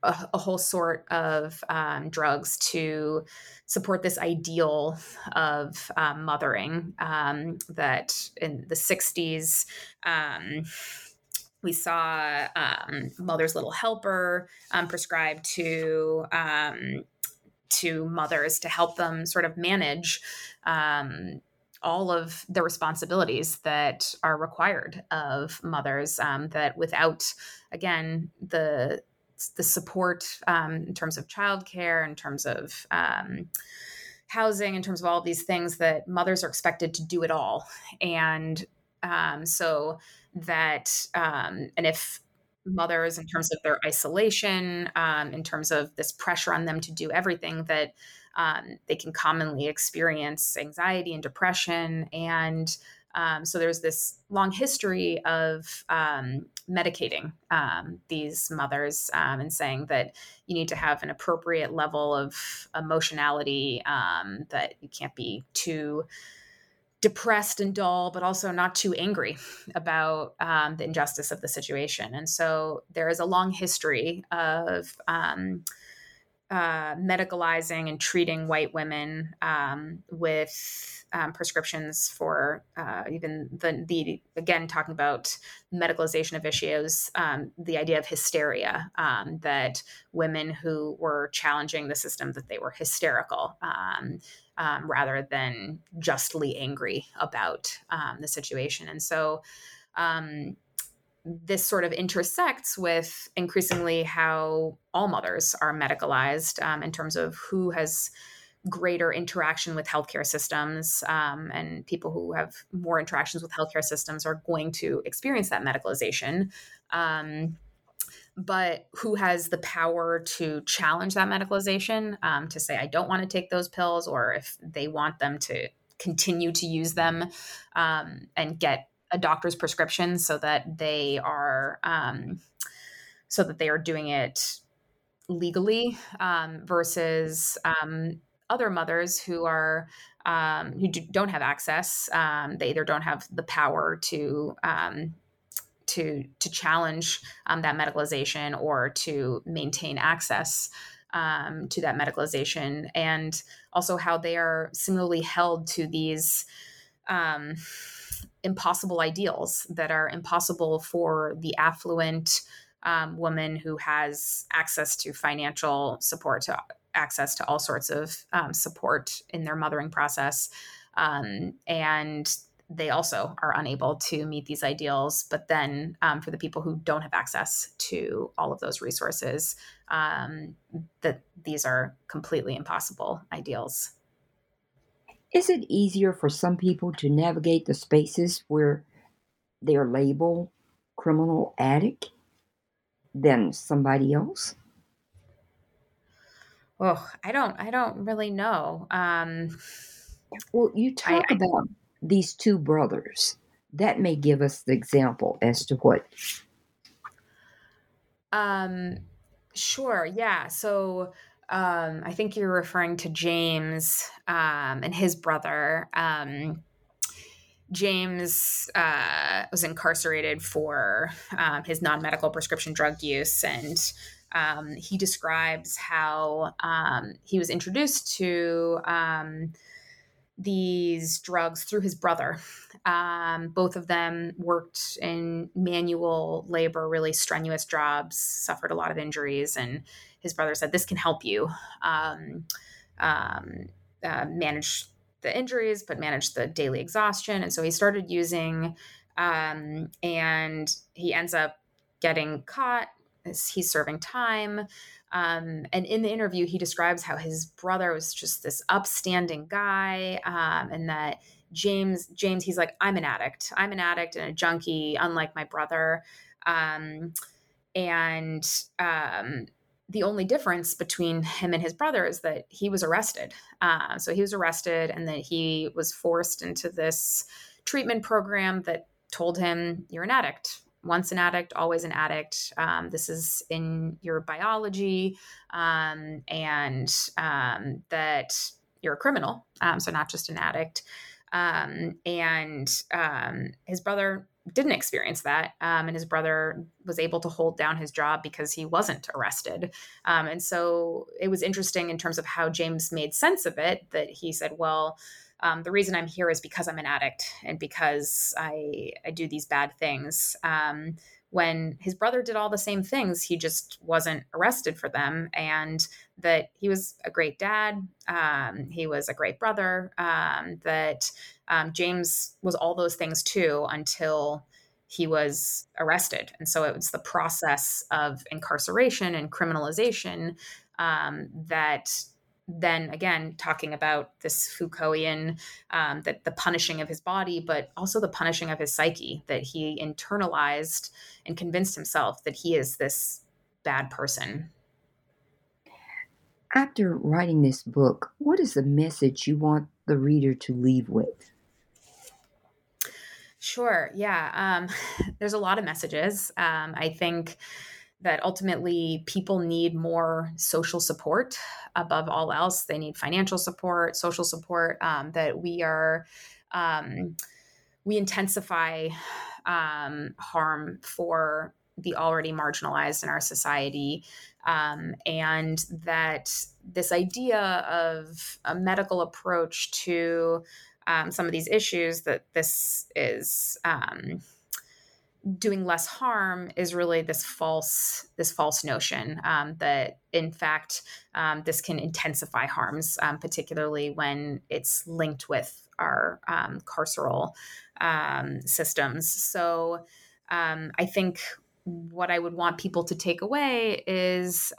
a, a, whole sort of um, drugs to support this ideal of um, mothering um, that in the 60s we saw mother's little helper prescribed to to mothers to help them sort of manage um, all of the responsibilities that are required of mothers um, that without again the the support um, in terms of childcare in terms of um, housing in terms of all of these things that mothers are expected to do it all and um, so that um, and if mothers in terms of their isolation, um, in terms of this pressure on them to do everything that um, they can commonly experience anxiety and depression. And um, so there's this long history of um, medicating um, these mothers um, and saying that you need to have an appropriate level of emotionality, um, that you can't be too depressed and dull, but also not too angry about um, the injustice of the situation. And so there is a long history of uh, medicalizing and treating white women um, with um, prescriptions for uh, even the, the again talking about medicalization of issues, um, the idea of hysteria um, that women who were challenging the system that they were hysterical um, um, rather than justly angry about the situation, and so this sort of intersects with increasingly how all mothers are medicalized um, in terms of who has greater interaction with healthcare systems um, and people who have more interactions with healthcare systems are going to experience that medicalization. Um, but who has the power to challenge that medicalization um, to say i don't want to take those pills or if they want them to continue to use them um, and get a doctor's prescription so that they are um, so that they are doing it legally um, versus um, other mothers who are um, who do, not have access. Um, they either don't have the power to um, to to challenge that medicalization or to maintain access um, to that medicalization, and also how they are similarly held to these um, impossible ideals that are impossible for the affluent um, woman who has access to financial support, to access to all sorts of um, support in their mothering process. Um, and they also are unable to meet these ideals. But then um, for the people who don't have access to all of those resources, um, that these are completely impossible ideals. Is it easier for some people to navigate the spaces where they're labeled criminal addict than somebody else? Oh, I don't I don't really know. Um well, you talk I, about I, these two brothers. That may give us the example as to what um sure. Yeah. So um, I think you're referring to James um, and his brother. Um, James uh, was incarcerated for um, his non medical prescription drug use. And um, he describes how um, he was introduced to these drugs through his brother. Um, both of them worked in manual labor, really strenuous jobs, suffered a lot of injuries, and his brother said, This can help you um, um, uh, manage the injuries, but manage the daily exhaustion. And so he started using, um, and he ends up getting caught. He's serving time. Um, and in the interview, he describes how his brother was just this upstanding guy, um, and that James, James, he's like, I'm an addict. I'm an addict and a junkie, unlike my brother. Um, and um, the only difference between him and his brother is that he was arrested. Uh, so he was arrested, and that he was forced into this treatment program that told him, You're an addict. Once an addict, always an addict. Um, this is in your biology, um, and um, that you're a criminal. Um, so, not just an addict. Um, and his brother didn't experience that. Um, and his brother was able to hold down his job because he wasn't arrested. Um, and so it was interesting in terms of how James made sense of it that he said, well, um, the reason I'm here is because I'm an addict and because I, I do these bad things. Um, when his brother did all the same things, he just wasn't arrested for them. And that he was a great dad, um, he was a great brother, um, that um, James was all those things too until he was arrested. And so it was the process of incarceration and criminalization um, that then again talking about this Foucaultian um, that the punishing of his body, but also the punishing of his psyche that he internalized and convinced himself that he is this bad person. After writing this book, what is the message you want the reader to leave with? Sure. Yeah. Um, <laughs> there's a lot of messages. Um, I think that ultimately people need more social support above all else. They need financial support, social support, um, that we are, um, we intensify um, harm for the already marginalized in our society. Um, and that this idea of a medical approach to um, some of these issues, that this is um, doing less harm is really this false this false notion um, that in fact um, this can intensify harms um, particularly when it's linked with our um, carceral systems so i think what i would want people to take away is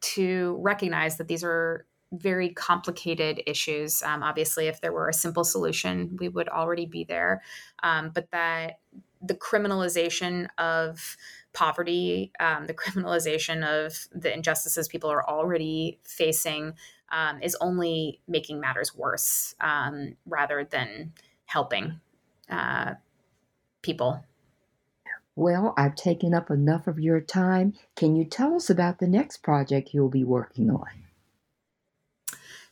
to recognize that these are very complicated issues. Um, obviously, if there were a simple solution, we would already be there. Um, but that the criminalization of poverty, um, the criminalization of the injustices people are already facing, um, is only making matters worse um, rather than helping uh, people. Well, I've taken up enough of your time. Can you tell us about the next project you'll be working on?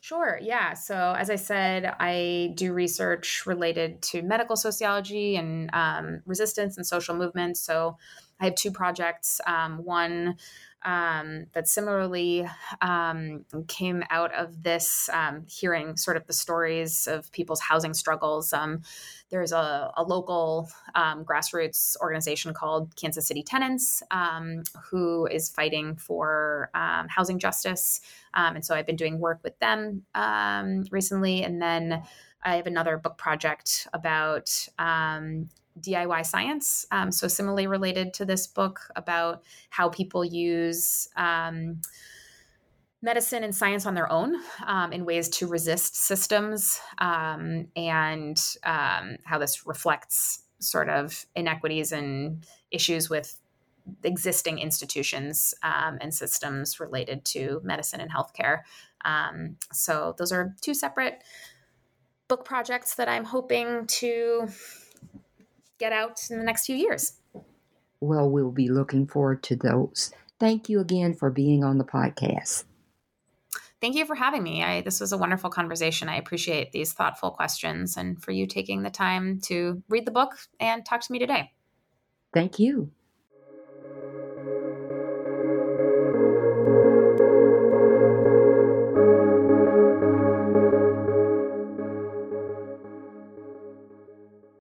Sure. Yeah. So, as I said, I do research related to medical sociology and um, resistance and social movements. So, I have two projects. Um, one um, that similarly um, came out of this um, hearing sort of the stories of people's housing struggles. Um, there's a, a local um, grassroots organization called Kansas City Tenants um, who is fighting for housing justice. and so I've been doing work with them recently. And then I have another book project about um, DIY science. Um, so, similarly related to this book about how people use um, medicine and science on their own um, in ways to resist systems um, and um, how this reflects sort of inequities and issues with existing institutions um, and systems related to medicine and healthcare. so, those are two separate book projects that I'm hoping to get out in the next few years. Well, we'll be looking forward to those. Thank you again for being on the podcast. Thank you for having me. I, this was a wonderful conversation. I appreciate these thoughtful questions and for you taking the time to read the book and talk to me today. Thank you.